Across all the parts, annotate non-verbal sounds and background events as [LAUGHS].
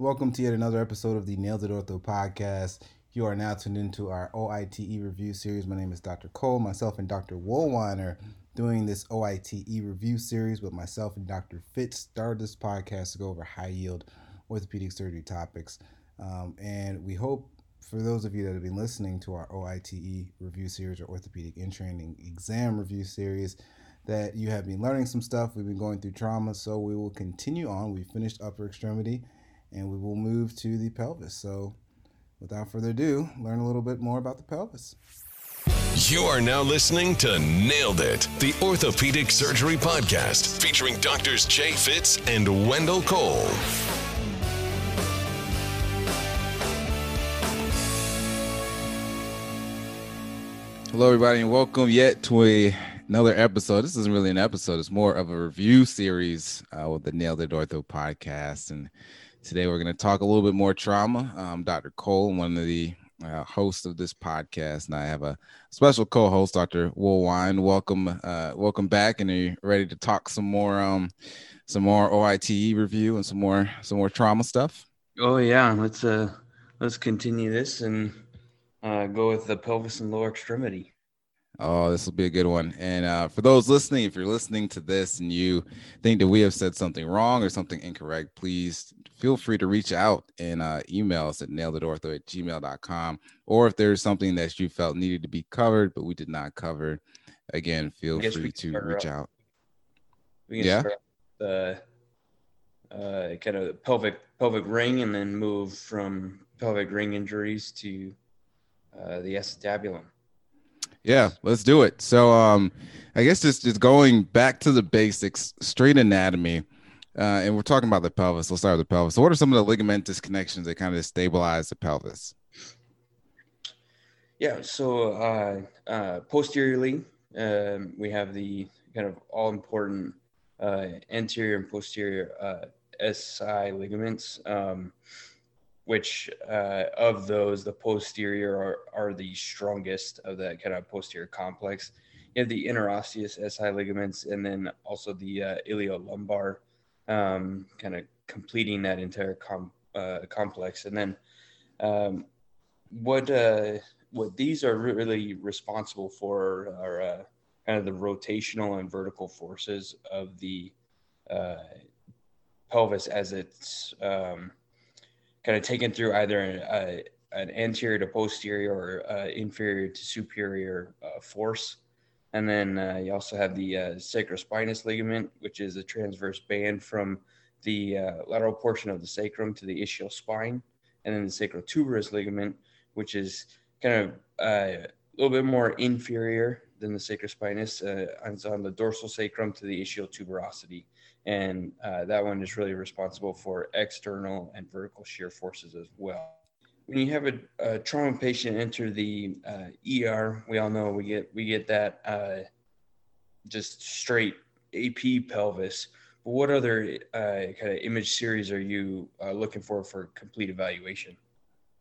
Welcome to yet another episode of the Nailed It Ortho podcast. You are now tuned into our OITE review series. My name is Dr. Cole. Myself and Dr. Woolwiner doing this OITE review series with myself and Dr. Fitz started this podcast to go over high yield orthopedic surgery topics. Um, and we hope for those of you that have been listening to our OITE review series or orthopedic in training exam review series that you have been learning some stuff. We've been going through trauma, so we will continue on. We finished upper extremity and we will move to the pelvis. So, without further ado, learn a little bit more about the pelvis. You are now listening to Nailed It, the Orthopedic Surgery Podcast, featuring doctors Jay Fitz and Wendell Cole. Hello, everybody, and welcome yet to a, another episode. This isn't really an episode; it's more of a review series uh, with the Nailed It Ortho podcast. And Today, we're going to talk a little bit more trauma. I'm Dr. Cole, one of the uh, hosts of this podcast, and I have a special co-host, Dr. Woolwine. Welcome, uh, welcome back, and are you ready to talk some more, um, some more OITE review and some more, some more trauma stuff? Oh yeah, let's uh, let's continue this and uh, go with the pelvis and lower extremity. Oh, this will be a good one. And uh, for those listening, if you're listening to this and you think that we have said something wrong or something incorrect, please feel free to reach out and uh, email us at nailedortho at gmail.com. Or if there's something that you felt needed to be covered, but we did not cover, again, feel free to reach up. out. We can yeah. start the uh, kind of pelvic pelvic ring and then move from pelvic ring injuries to uh, the acetabulum. Yeah, let's do it. So, um, I guess just just going back to the basics, straight anatomy, uh, and we're talking about the pelvis. Let's start with the pelvis. So, what are some of the ligamentous connections that kind of stabilize the pelvis? Yeah, so uh, uh, posteriorly, um, we have the kind of all important uh, anterior and posterior uh, SI ligaments. Um, which uh, of those the posterior are, are the strongest of that kind of posterior complex. You have the interosseous SI ligaments, and then also the uh, iliolumbar, um, kind of completing that entire com- uh, complex. And then um, what uh, what these are really responsible for are uh, kind of the rotational and vertical forces of the uh, pelvis as it's um, kind of taken through either an, uh, an anterior to posterior or uh, inferior to superior uh, force. And then uh, you also have the uh, sacrospinous ligament, which is a transverse band from the lateral portion of the sacrum to the ischial spine. And then the sacrotuberous ligament, which is kind of a little bit more inferior than the sacrospinous. Uh, on the dorsal sacrum to the ischial tuberosity and uh, that one is really responsible for external and vertical shear forces as well. When you have a, a trauma patient enter the uh, ER, we all know we get we get that uh, just straight AP pelvis. But what other uh, kind of image series are you uh, looking for for complete evaluation?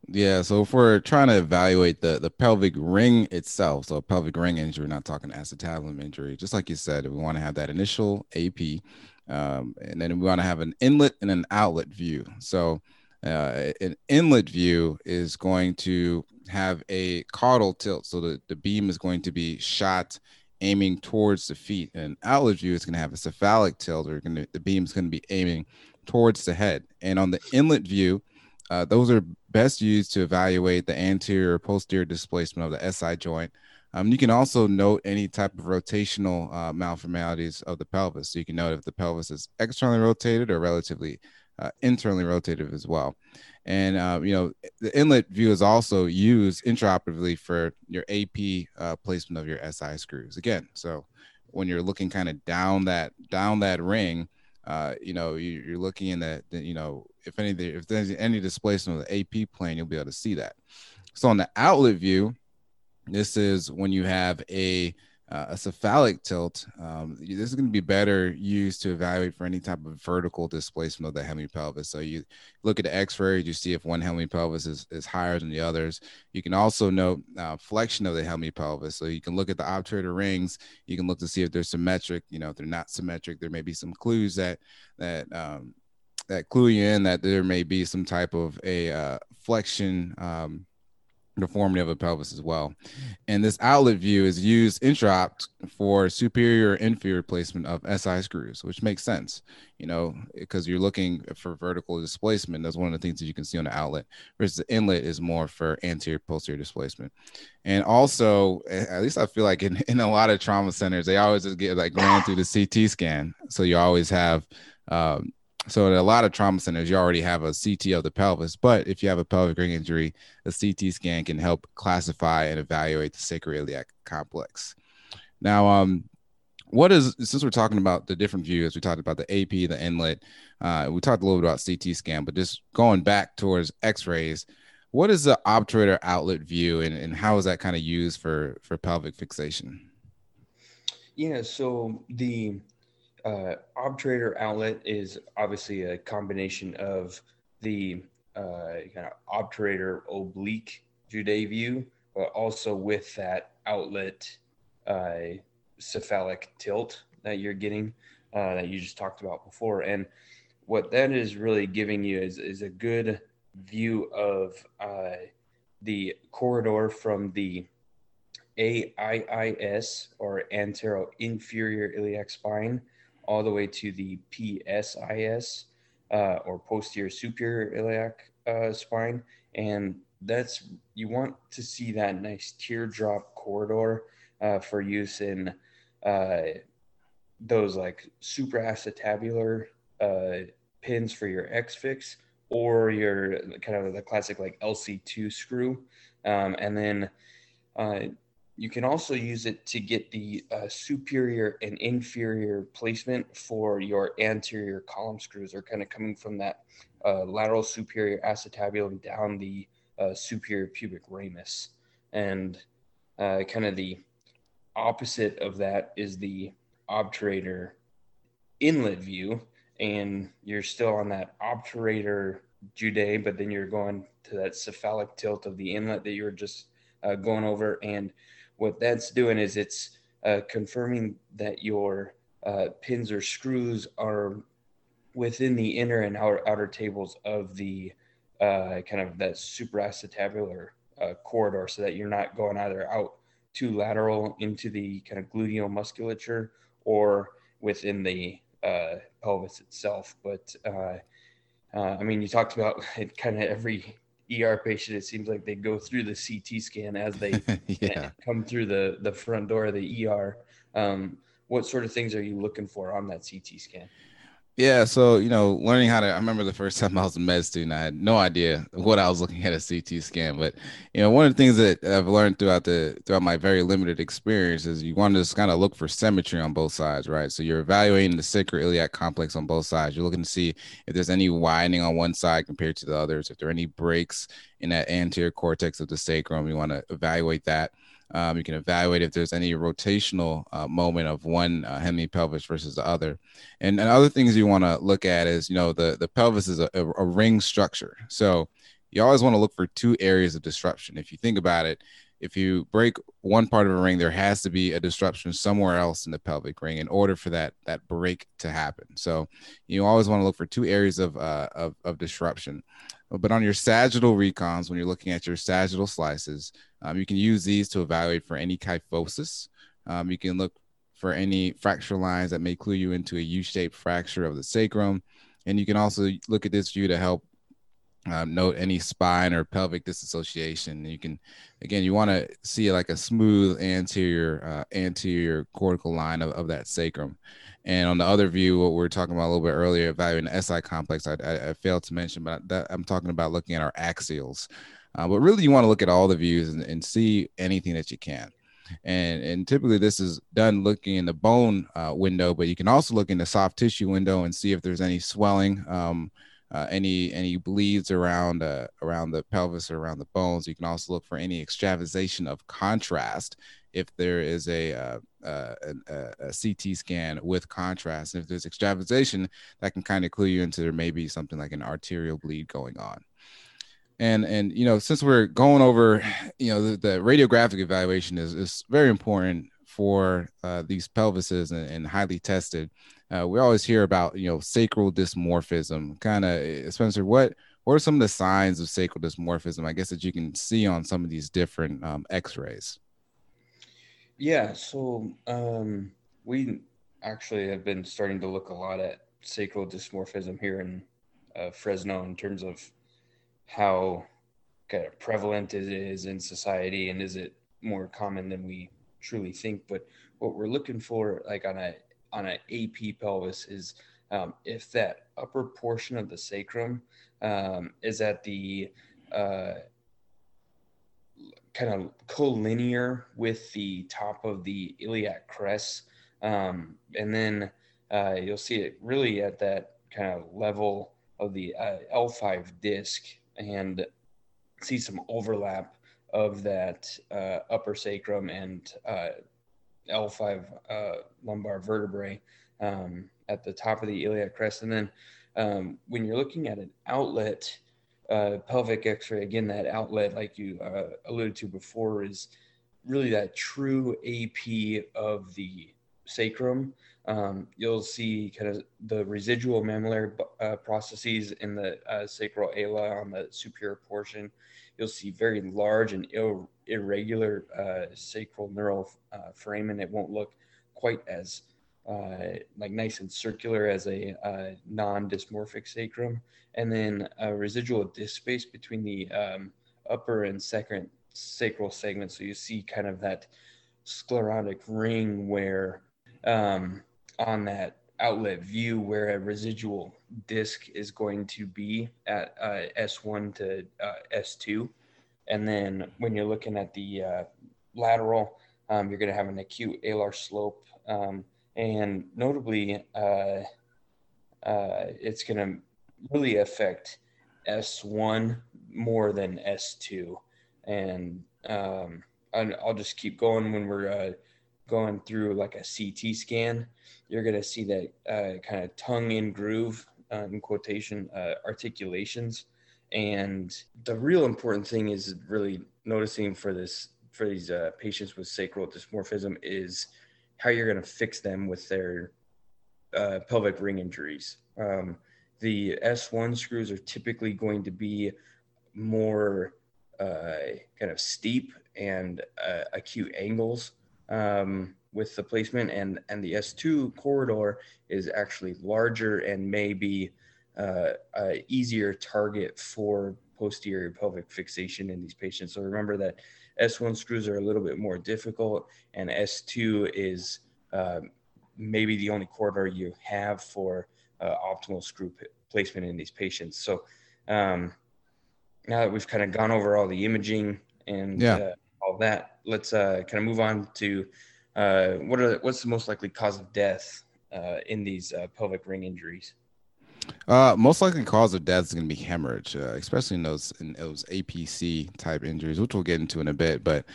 Yeah, so if we're trying to evaluate the the pelvic ring itself, so pelvic ring injury, not talking acetabulum injury, just like you said, we want to have that initial AP um, and then we want to have an inlet and an outlet view. So uh, an inlet view is going to have a caudal tilt. So the, the beam is going to be shot aiming towards the feet. And an outlet view is going to have a cephalic tilt or gonna, the beam is going to be aiming towards the head. And on the inlet view, uh, those are best used to evaluate the anterior posterior displacement of the SI joint um, you can also note any type of rotational uh, malformalities of the pelvis. So you can note if the pelvis is externally rotated or relatively uh, internally rotated as well. And uh, you know the inlet view is also used intraoperatively for your AP uh, placement of your SI screws. Again, so when you're looking kind of down that down that ring, uh, you know you, are looking in that you know if any if there's any displacement of the AP plane, you'll be able to see that. So on the outlet view, this is when you have a uh, a cephalic tilt. Um, this is going to be better used to evaluate for any type of vertical displacement of the hemipelvis. So you look at the X-ray, you see if one hemipelvis is, is higher than the others. You can also note uh, flexion of the hemipelvis. So you can look at the obturator rings. You can look to see if they're symmetric. You know, if they're not symmetric, there may be some clues that that um, that clue you in that there may be some type of a uh, flexion um, deformity of a pelvis as well. And this outlet view is used intraop for superior inferior placement of SI screws, which makes sense, you know, because you're looking for vertical displacement. That's one of the things that you can see on the outlet, versus the inlet is more for anterior posterior displacement. And also, at least I feel like in, [LAUGHS] in a lot of trauma centers, they always just get like ran through the CT scan. So you always have um, so a lot of trauma centers, you already have a CT of the pelvis, but if you have a pelvic ring injury, a CT scan can help classify and evaluate the sacroiliac complex. Now, um, what is since we're talking about the different views, we talked about the AP, the inlet, uh, we talked a little bit about CT scan, but just going back towards X-rays, what is the obturator outlet view, and, and how is that kind of used for for pelvic fixation? Yeah, so the uh, obturator outlet is obviously a combination of the uh, kind of obturator oblique Judet view, but also with that outlet uh, cephalic tilt that you're getting uh, that you just talked about before. And what that is really giving you is, is a good view of uh, the corridor from the AIIS or antero inferior iliac spine all the way to the PSIS uh, or posterior superior iliac uh, spine. And that's, you want to see that nice teardrop corridor uh, for use in uh, those like supraacetabular uh, pins for your X fix or your kind of the classic like LC2 screw. Um, and then uh, you can also use it to get the uh, superior and inferior placement for your anterior column screws or kind of coming from that uh, lateral superior acetabulum down the uh, superior pubic ramus. And uh, kind of the opposite of that is the obturator inlet view. And you're still on that obturator Judet, but then you're going to that cephalic tilt of the inlet that you were just uh, going over. And what that's doing is it's uh, confirming that your uh, pins or screws are within the inner and outer, outer tables of the uh, kind of that supraacetabular uh, corridor so that you're not going either out too lateral into the kind of gluteal musculature or within the uh, pelvis itself. But uh, I mean, you talked about [LAUGHS] it kind of every ER patient, it seems like they go through the CT scan as they [LAUGHS] yeah. come through the the front door of the ER. Um, what sort of things are you looking for on that CT scan? Yeah, so you know, learning how to. I remember the first [LAUGHS] time I was a med student, I had no idea what I was looking at a CT scan. But you know, one of the things that I've learned throughout the throughout my very limited experience is you want to just kind of look for symmetry on both sides, right? So you're evaluating the sacroiliac complex on both sides. You're looking to see if there's any widening on one side compared to the others, if there are any breaks in that anterior cortex of the sacrum. You want to evaluate that. Um, you can evaluate if there's any rotational uh, moment of one uh, hemipelvis versus the other. And, and other things you want to look at is, you know, the, the pelvis is a, a, a ring structure. So you always want to look for two areas of disruption. If you think about it, if you break one part of a ring, there has to be a disruption somewhere else in the pelvic ring in order for that that break to happen. So you always want to look for two areas of uh, of, of disruption. But on your sagittal recons, when you're looking at your sagittal slices, um, you can use these to evaluate for any kyphosis. Um, you can look for any fracture lines that may clue you into a U-shaped fracture of the sacrum. And you can also look at this view to help um, note any spine or pelvic disassociation. You can, again, you want to see like a smooth anterior uh, anterior cortical line of, of that sacrum. And on the other view, what we are talking about a little bit earlier, evaluating the SI complex, I, I, I failed to mention, but that, I'm talking about looking at our axials. Uh, but really, you want to look at all the views and, and, see anything that you can. And, and typically, this is done looking in the bone uh, window, but you can also look in the soft tissue window and see if there's any swelling. Um, uh, any any bleeds around uh, around the pelvis or around the bones. You can also look for any extravasation of contrast if there is a, a, a, CT scan with contrast. And if there's extravasation, that can kind of clue you into there may be something like an arterial bleed going on. And and you know, since we're going over, you know, the, the radiographic evaluation is is very important for uh, these pelvises and, and, highly tested. uh, we always hear about you know sacral dysmorphism. Kind of, Spencer, what what are some of the signs of sacral dysmorphism? I guess that you can see on some of these different um, X-rays. Yeah, so um, we actually have been starting to look a lot at sacral dysmorphism here in uh, Fresno in terms of how kind of prevalent it is in society and is it more common than we truly think. But what we're looking for, like on a on an AP pelvis, is um, if that upper portion of the sacrum um, is at the uh, kind of collinear with the top of the iliac crest, um, and then uh, you'll see it really at that kind of level of the uh, L5 disc and see some overlap of that uh, upper sacrum and uh, L5 uh, lumbar vertebrae um, at the top of the iliac crest. And then um, when you're looking at an outlet uh, pelvic x-ray, again, that outlet, like you uh, alluded to before, is really that true AP of the sacrum. Um, you'll see kind of the residual mammillary uh, processes in the sacral ala on the superior portion you'll see very large and Ill, irregular uh, sacral neural uh, foramen, and it won't look quite as uh, like nice and circular as a uh, non-dysmorphic sacrum. And then a residual disc space between the um, upper and second sacral segments. So you see kind of that sclerotic ring where um, on that outlet view where a residual disc is going to be at uh, S1 to uh, S2. And then when you're looking at the uh, lateral, um, you're going to have an acute alar slope. Um, and notably, uh, uh, it's going to really affect S1 more than S2. And um, I'll just keep going when we're uh, going through like a CT scan you're going to see that uh, kind of tongue in groove, uh, in quotation, uh, articulations. And the real important thing is really noticing for this for these patients with sacral dysmorphism is how you're going to fix them with their uh, pelvic ring injuries. Um, the S1 screws are typically going to be more uh, kind of steep and acute angles. Um, with the placement and and the S2 corridor is actually larger and maybe uh, easier target for posterior pelvic fixation in these patients. So remember that S1 screws are a little bit more difficult and S2 is uh, maybe the only corridor you have for uh, optimal screw p- placement in these patients. So um, now that we've kind of gone over all the imaging and yeah. Uh, all that, let's uh, kind of move on to uh, what are what's the most likely cause of death uh, in these uh, pelvic ring injuries? Uh, most likely cause of death is going to be hemorrhage, uh, especially in those in those APC type injuries, which we'll get into in a bit. But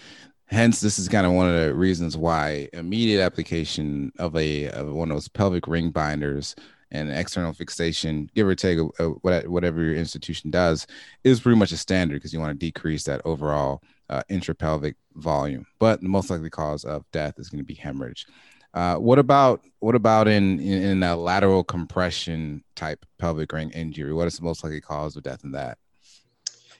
hence, this is kind of one of the reasons why immediate application of a of one of those pelvic ring binders and external fixation, give or take a, a, whatever your institution does, is pretty much a standard because you want to decrease that overall uh, intrapelvic volume. But the most likely cause of death is going to be hemorrhage. Uh, what about what about in, in, in a lateral compression type pelvic ring injury? What is the most likely cause of death in that?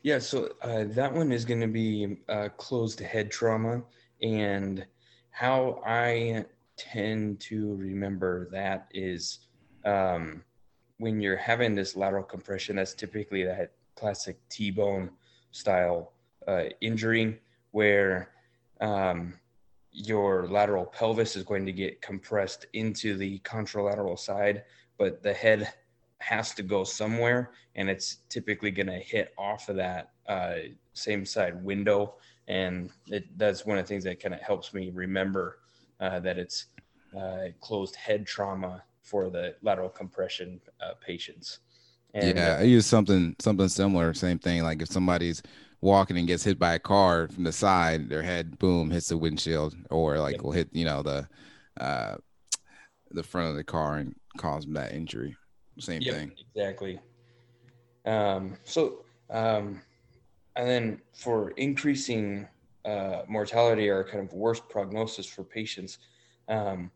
Yeah, so uh, that one is going to be uh, closed head trauma, and how I tend to remember that is um, when you're having this lateral compression. That's typically that classic T-bone style uh, injury where um, your lateral pelvis is going to get compressed into the contralateral side, but the head has to go somewhere, and it's typically going to hit off of that uh, same side window. And it, that's one of the things that kind of helps me remember uh, that it's uh, closed head trauma for the lateral compression uh, patients. And, yeah, I use something something similar. Same thing. Like if somebody's walking and gets hit by a car from the side, their head boom hits the windshield, or like yep. will hit you know the uh, the front of the car and cause them that injury. Same yep, thing. Exactly. Um, so, um, and then for increasing uh, mortality or kind of worse prognosis for patients, um,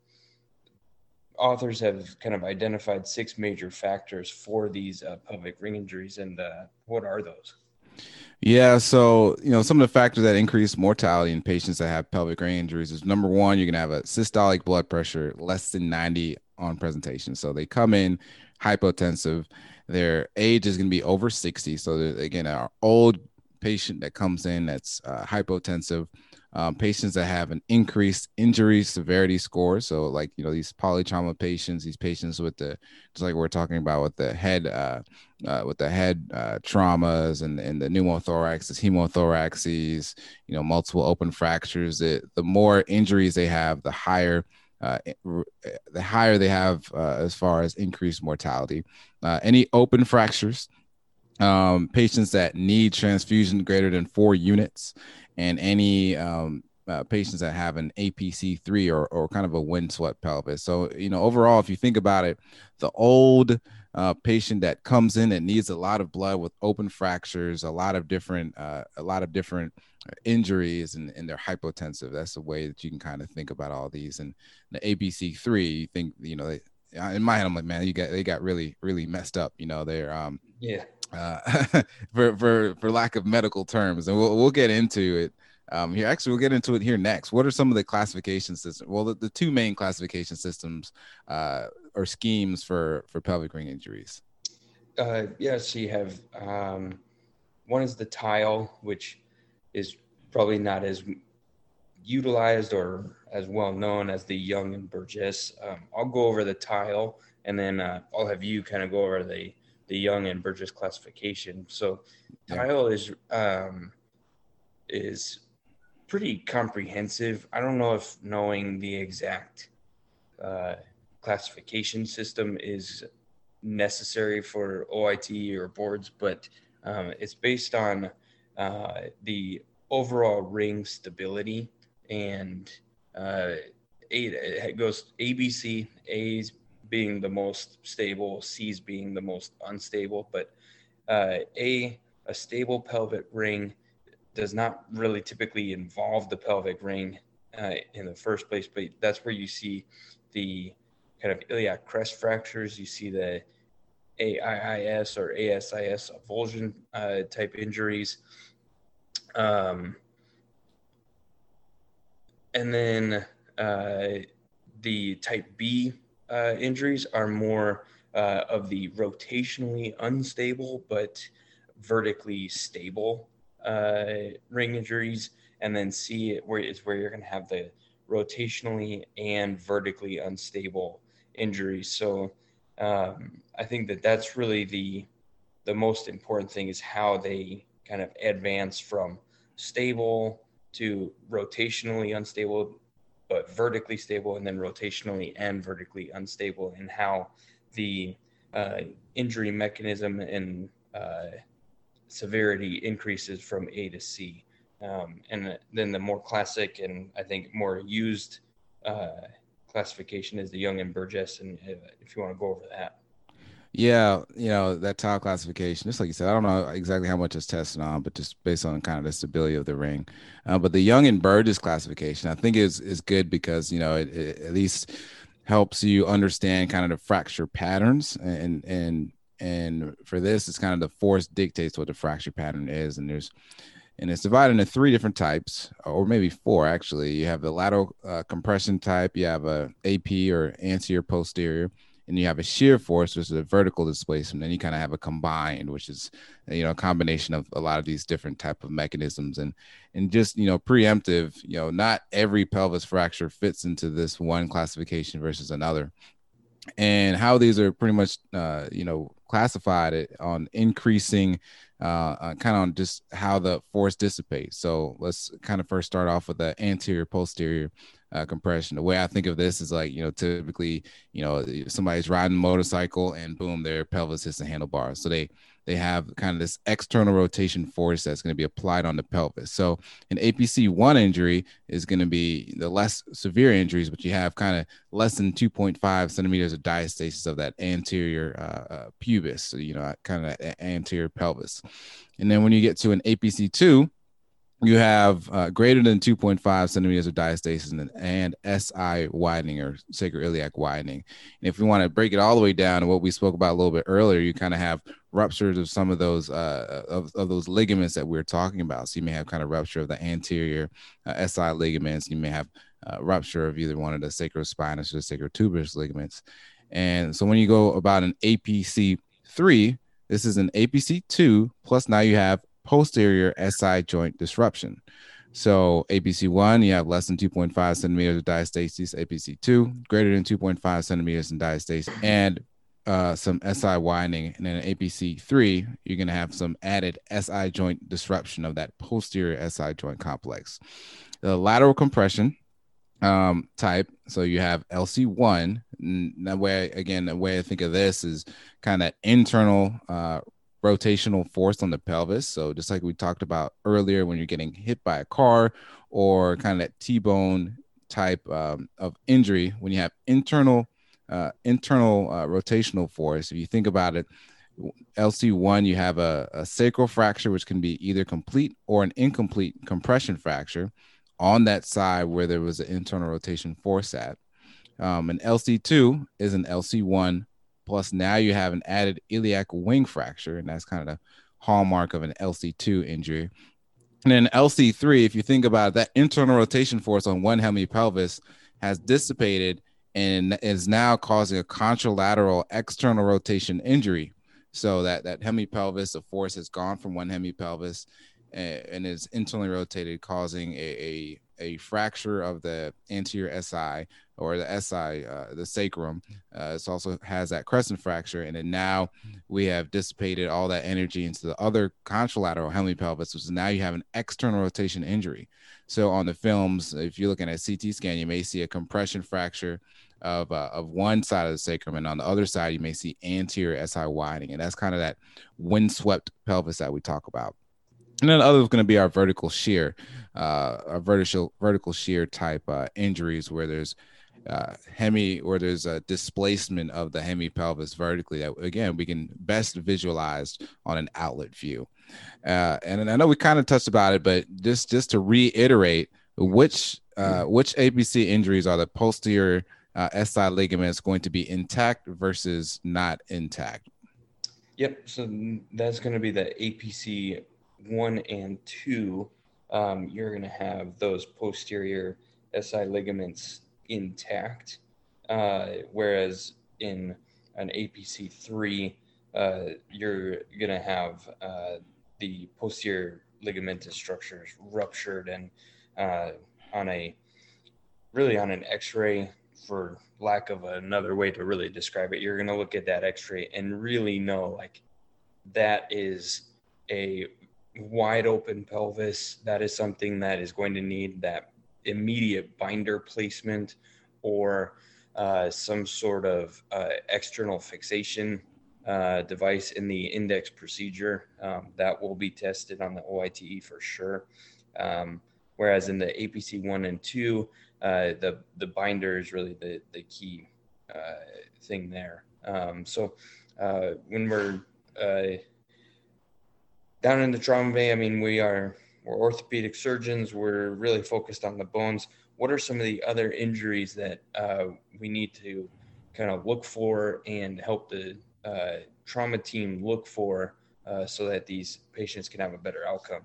authors have kind of identified six major factors for these uh, pelvic ring injuries, and uh, what are those? Yeah, so you know some of the factors that increase mortality in patients that have pelvic ring injuries is number one, you're gonna have a systolic blood pressure less than 90 on presentation. So they come in hypotensive, their age is gonna be over 60. So again, our old patient that comes in that's uh, hypotensive um, patients that have an increased injury severity score. So, like you know, these polytrauma patients, these patients with the just like we're talking about with the head, uh, uh, with the head uh, traumas and and the pneumothoraxes, hemothoraxes, you know, multiple open fractures. It, the more injuries they have, the higher. Uh, the higher they have uh, as far as increased mortality. Uh, any open fractures, um, patients that need transfusion greater than four units, and any um, uh, patients that have an APC3 or, or kind of a wind swept pelvis. So, you know, overall, if you think about it, the old uh, patient that comes in that needs a lot of blood with open fractures, a lot of different, uh, a lot of different injuries, and, and they're hypotensive. That's the way that you can kind of think about all these. And the APC three, you think, you know, they, in my head, I'm like, man, you got they got really, really messed up. You know, they're um, yeah uh, [LAUGHS] for for for lack of medical terms, and we'll we'll get into it um, here. Actually, we'll get into it here next. What are some of the classification systems? Well, the, the two main classification systems uh, or schemes for for pelvic ring injuries. Uh, yes, you have um, one is the Tile, which is probably not as utilized or as well known as the Young and Burgess. Um, I'll go over the Tile, and then uh, I'll have you kind of go over the the Young and Burgess classification. So yeah. Tile is um, is pretty comprehensive. I don't know if knowing the exact uh, classification system is necessary for OIT or boards, but um, it's based on uh, the overall ring stability and uh, it goes ABC, A's being the most stable, C's being the most unstable. But uh, a a stable pelvic ring does not really typically involve the pelvic ring uh, in the first place, but that's where you see the kind of iliac crest fractures. You see the AIIS or ASIS avulsion uh, type injuries. Um, and then uh, the type B uh, injuries are more uh, of the rotationally unstable but vertically stable uh, ring injuries, and then C is where you're going to have the rotationally and vertically unstable injuries. So um, I think that that's really the the most important thing is how they kind of advance from stable to rotationally unstable but vertically stable and then rotationally and vertically unstable and how the uh, injury mechanism and uh, severity increases from A to C. Um, and then the more classic and I think more used uh, classification is the Young and Burgess. And uh, if you want to go over that. Yeah, you know that Tile classification. Just like you said, I don't know exactly how much it's tested on, but just based on kind of the stability of the ring. Uh, but the Young and Burgess classification, I think is is good because you know it, it, at least helps you understand kind of the fracture patterns and and and for this, it's kind of the force dictates what the fracture pattern is, and there's and it's divided into three different types, or maybe four actually. You have the lateral uh, compression type, you have a AP or anterior posterior, and you have a shear force, which is a vertical displacement. Then you kind of have a combined, which is you know a combination of a lot of these different type of mechanisms. And and just you know preemptive, you know, not every pelvis fracture fits into this one classification versus another. And how these are pretty much uh, you know classified on increasing uh, uh kind of on just how the force dissipates. So let's kind of first start off with the anterior posterior uh, compression. The way I think of this is like, you know, typically, you know, somebody's riding a motorcycle and boom, their pelvis hits the handlebar. So they they have kind of this external rotation force that's going to be applied on the pelvis. So an APC one injury is going to be the less severe injuries, but you have kind of less than 2.5 centimeters of diastasis of that anterior uh, uh, pubis, so, you know, kind of anterior pelvis. And then when you get to an APC two, you have uh, greater than 2.5 centimeters of diastasis and, and SI widening or sacroiliac widening. And if we want to break it all the way down to what we spoke about a little bit earlier, you kind of have ruptures of some of those uh, of, of those ligaments that we are talking about. So you may have kind of rupture of the anterior uh, SI ligaments. You may have uh, rupture of either one of the sacrospinous or sacrotuberous ligaments. And so when you go about an APC three, this is an APC two plus now you have posterior SI joint disruption. So APC1, you have less than 2.5 centimeters of diastasis. APC2, greater than 2.5 centimeters in diastasis, and uh, some SI widening. And then APC3, you're going to have some added SI joint disruption of that posterior SI joint complex. The lateral compression um, type. So you have LC1. The way, again, the way I think of this is kind of internal uh, rotational force on the pelvis. So just like we talked about earlier, when you're getting hit by a car or kind of that T-bone type um, of injury, when you have internal uh, internal uh, rotational force, if you think about it, LC1, you have a, a sacral fracture, which can be either complete or an incomplete compression fracture on that side where there was an internal rotation force at. Um, and LC2 is an LC1 Plus, now you have an added iliac wing fracture, and that's kind of the hallmark of an LC2 injury. And then LC3, if you think about it, that internal rotation force on one hemipelvis has dissipated and is now causing a contralateral external rotation injury. So that that hemipelvis, the force has gone from one hemipelvis and, and is internally rotated, causing a, a a fracture of the anterior SI or the SI, uh, the sacrum. Uh, it also has that crescent fracture, and then now we have dissipated all that energy into the other contralateral hemipelvis, which is now you have an external rotation injury. So on the films, if you're looking at CT scan, you may see a compression fracture of uh, of one side of the sacrum, and on the other side, you may see anterior SI widening, and that's kind of that windswept pelvis that we talk about. And then the other is going to be our vertical shear, uh, our vertical vertical shear type uh, injuries where there's uh, hemi or there's a displacement of the hemipelvis vertically that again we can best visualize on an outlet view. Uh, and I know we kind of touched about it, but just just to reiterate, which uh, which APC injuries are the posterior uh, SI ligaments going to be intact versus not intact? Yep. So that's going to be the APC one and two, um, you're going to have those posterior SI ligaments intact. Uh, whereas in an APC three, uh, you're to have uh, the posterior ligamentous structures ruptured and uh, on a really on an X-ray for lack of another way to really describe it, you're going to look at that X-ray and really know like that is a wide open pelvis, that is something that is going to need that immediate binder placement or uh, some sort of uh, external fixation uh, device in the index procedure. Um, that will be tested on the OITE for sure. Um, whereas in the APC 1 and 2, uh, the, the binder is really the, the key uh, thing there. Um, so uh, when we're down in the trauma bay, I mean, we are we're orthopedic surgeons. We're really focused on the bones. What are some of the other injuries that uh, we need to kind of look for and help the uh, trauma team look for uh, so that these patients can have a better outcome?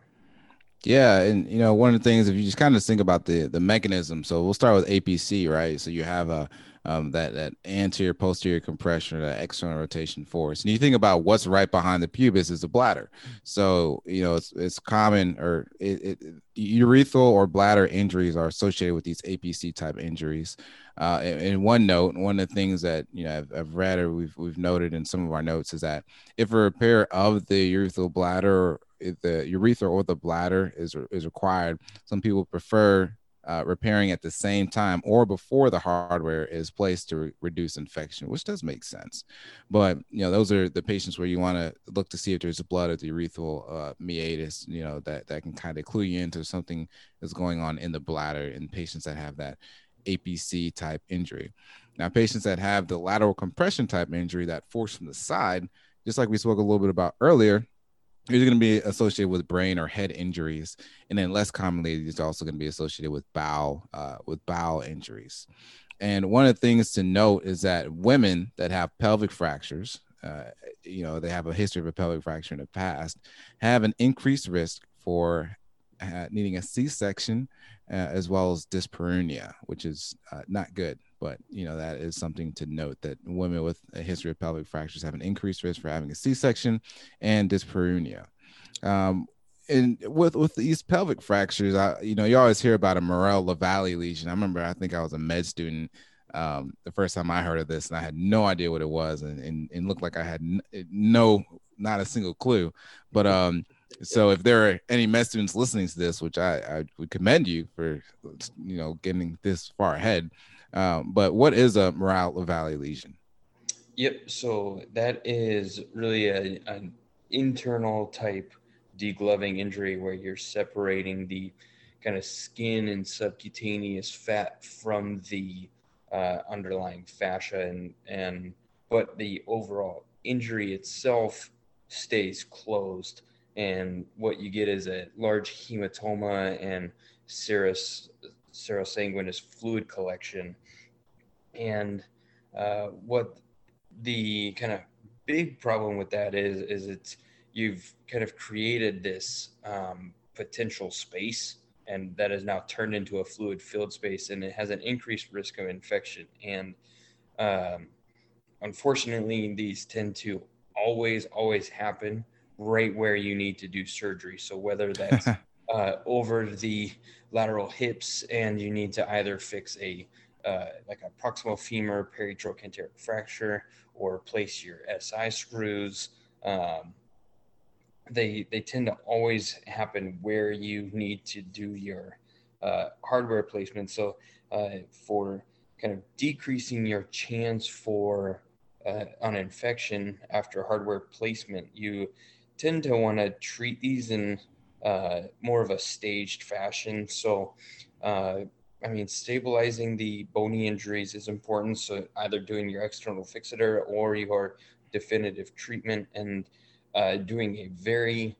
Yeah, and you know, one of the things if you just kind of think about the the mechanism. So we'll start with APC, right? So you have a um, that that anterior posterior compression or that external rotation force. And you think about what's right behind the pubis is the bladder. So you know it's it's common or it, it, urethral or bladder injuries are associated with these APC type injuries. Uh, and, one note, one of the things that you know I've, I've read or we've we've noted in some of our notes is that if a repair of the urethral bladder the urethra or the bladder is is required. Some people prefer uh, repairing at the same time or before the hardware is placed to re- reduce infection, which does make sense. But you know, those are the patients where you want to look to see if there's blood at the urethral uh, meatus, you know, that that can kind of clue you into something that's going on in the bladder in patients that have that APC type injury. Now, patients that have the lateral compression type injury, that force from the side, just like we spoke a little bit about earlier, These are going to be associated with brain or head injuries, and then less commonly, these are also going to be associated with bowel uh, with bowel injuries. And one of the things to note is that women that have pelvic fractures, uh, you know, they have a history of a pelvic fracture in the past, have an increased risk for uh, needing a C-section uh, as well as dyspareunia, which is uh, not good. But you know that is something to note that women with a history of pelvic fractures have an increased risk for having a C-section and dyspareunia. Um, and with with these pelvic fractures, I you know you always hear about a Morel-Lavalley lesion. I remember I think I was a med student um, the first time I heard of this, and I had no idea what it was, and and, and looked like I had no not a single clue. But um, so if there are any med students listening to this, which I, I would commend you for, you know, getting this far ahead. Um, but what is a Morel-Lavalley lesion? Yep. So that is really a, an internal type degloving injury where you're separating the kind of skin and subcutaneous fat from the uh, underlying fascia and and but the overall injury itself stays closed and what you get is a large hematoma and serous serosanguinous fluid collection. And uh, what the kind of big problem with that is, is it's you've kind of created this um, potential space and that is now turned into a fluid filled space and it has an increased risk of infection and um, unfortunately these tend to always always happen right where you need to do surgery. So whether that's [LAUGHS] uh, over the lateral hips and you need to either fix a uh, like a proximal femur peritrochanteric fracture or place your SI screws. Um, they they tend to always happen where you need to do your uh, hardware placement. So uh, for kind of decreasing your chance for uh, an infection after hardware placement, you tend to want to treat these in uh, more of a staged fashion. So, uh, I mean, stabilizing the bony injuries is important. So, either doing your external fixator or your definitive treatment and uh, doing a very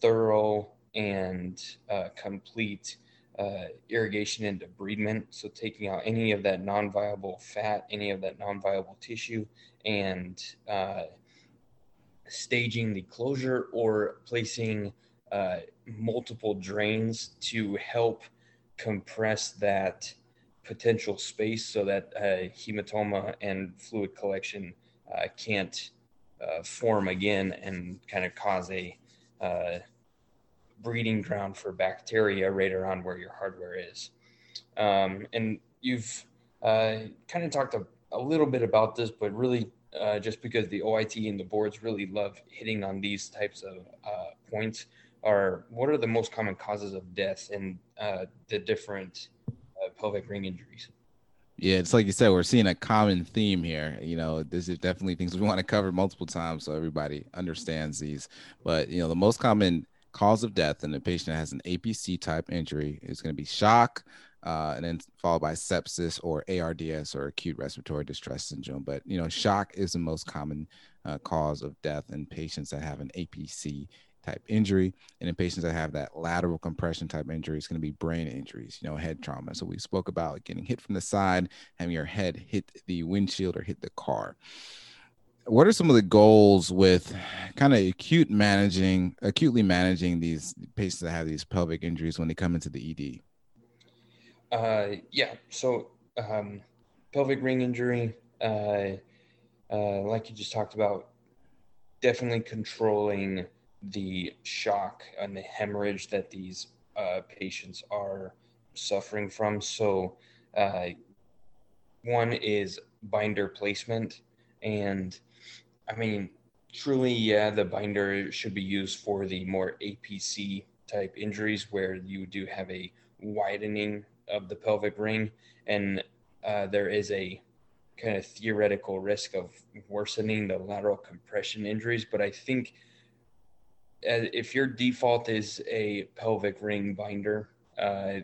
thorough and uh, complete uh, irrigation and debridement. So, taking out any of that non viable fat, any of that non viable tissue, and uh, staging the closure or placing uh, multiple drains to help compress that potential space so that uh, hematoma and fluid collection uh, can't uh, form again and kind of cause a uh, breeding ground for bacteria right around where your hardware is. Um, and you've uh, kind of talked a, a little bit about this, but really uh, just because the OIT and the boards really love hitting on these types of points are what are the most common causes of death in uh, the different uh, pelvic ring injuries? Yeah, it's like you said, we're seeing a common theme here. You know, this is definitely things we want to cover multiple times so everybody understands these. But, you know, the most common cause of death in a patient that has an APC type injury is going to be shock, uh, and then followed by sepsis or ARDS or acute respiratory distress syndrome. But you know, shock is the most common uh, cause of death in patients that have an APC type injury, and in patients that have that lateral compression type injury, it's going to be brain injuries, you know, head trauma. So we spoke about getting hit from the side, having your head hit the windshield or hit the car. What are some of the goals with kind of acute managing, acutely managing these patients that have these pelvic injuries when they come into the ED? Uh, yeah. So um, pelvic ring injury, uh, uh, like you just talked about, definitely controlling the shock and the hemorrhage that these uh, patients are suffering from. So, uh, one is binder placement, and I mean, truly, yeah, the binder should be used for the more APC type injuries where you do have a widening of the pelvic ring, and uh, there is a kind of theoretical risk of worsening the lateral compression injuries. But I think if your default is a pelvic ring binder, uh,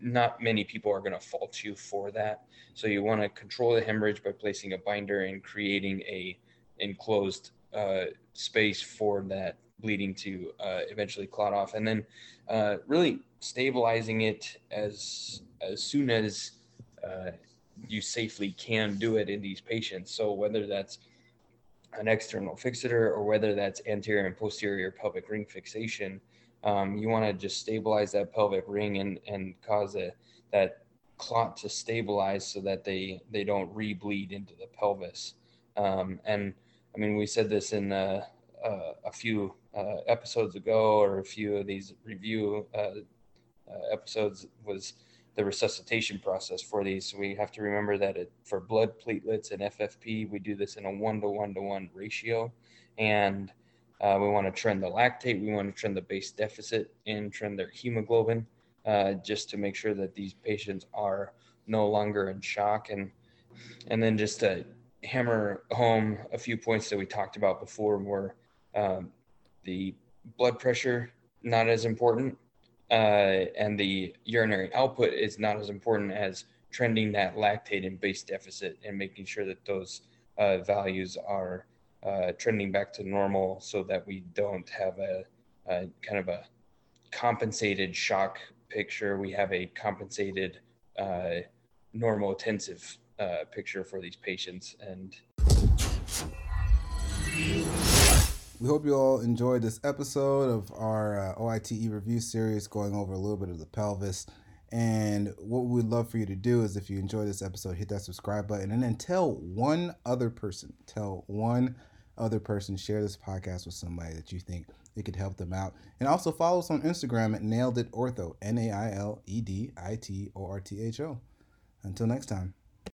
not many people are going to fault you for that. So you want to control the hemorrhage by placing a binder and creating a enclosed uh, space for that bleeding to uh, eventually clot off, and then uh, really stabilizing it as as soon as uh, you safely can do it in these patients. So whether that's an external fixator or whether that's anterior and posterior pelvic ring fixation, um, you want to just stabilize that pelvic ring and and cause a, that clot to stabilize so that they they don't re-bleed into the pelvis. Um, and I mean, we said this in uh, uh, a few uh, episodes ago, or a few of these review uh, episodes was the resuscitation process for these. So we have to remember that it, for blood platelets and FFP, we do this in a one to one to one ratio, and uh, we want to trend the lactate, we want to trend the base deficit, and trend their hemoglobin, uh, just to make sure that these patients are no longer in shock, and and then just to hammer home a few points that we talked about before, were um, the blood pressure not as important uh, and the urinary output is not as important as trending that lactate and base deficit and making sure that those uh, values are uh, trending back to normal so that we don't have a, a, kind of a compensated shock picture. We have a compensated uh, normotensive uh, picture for these patients. And we hope you all enjoyed this episode of our uh, OITE review series, going over a little bit of the pelvis. And what we'd love for you to do is if you enjoy this episode, hit that subscribe button and then tell one other person, tell one other person, share this podcast with somebody that you think it could help them out. And also follow us on Instagram at Nailed It Ortho, N A I L E D I T O R T H O. Until next time.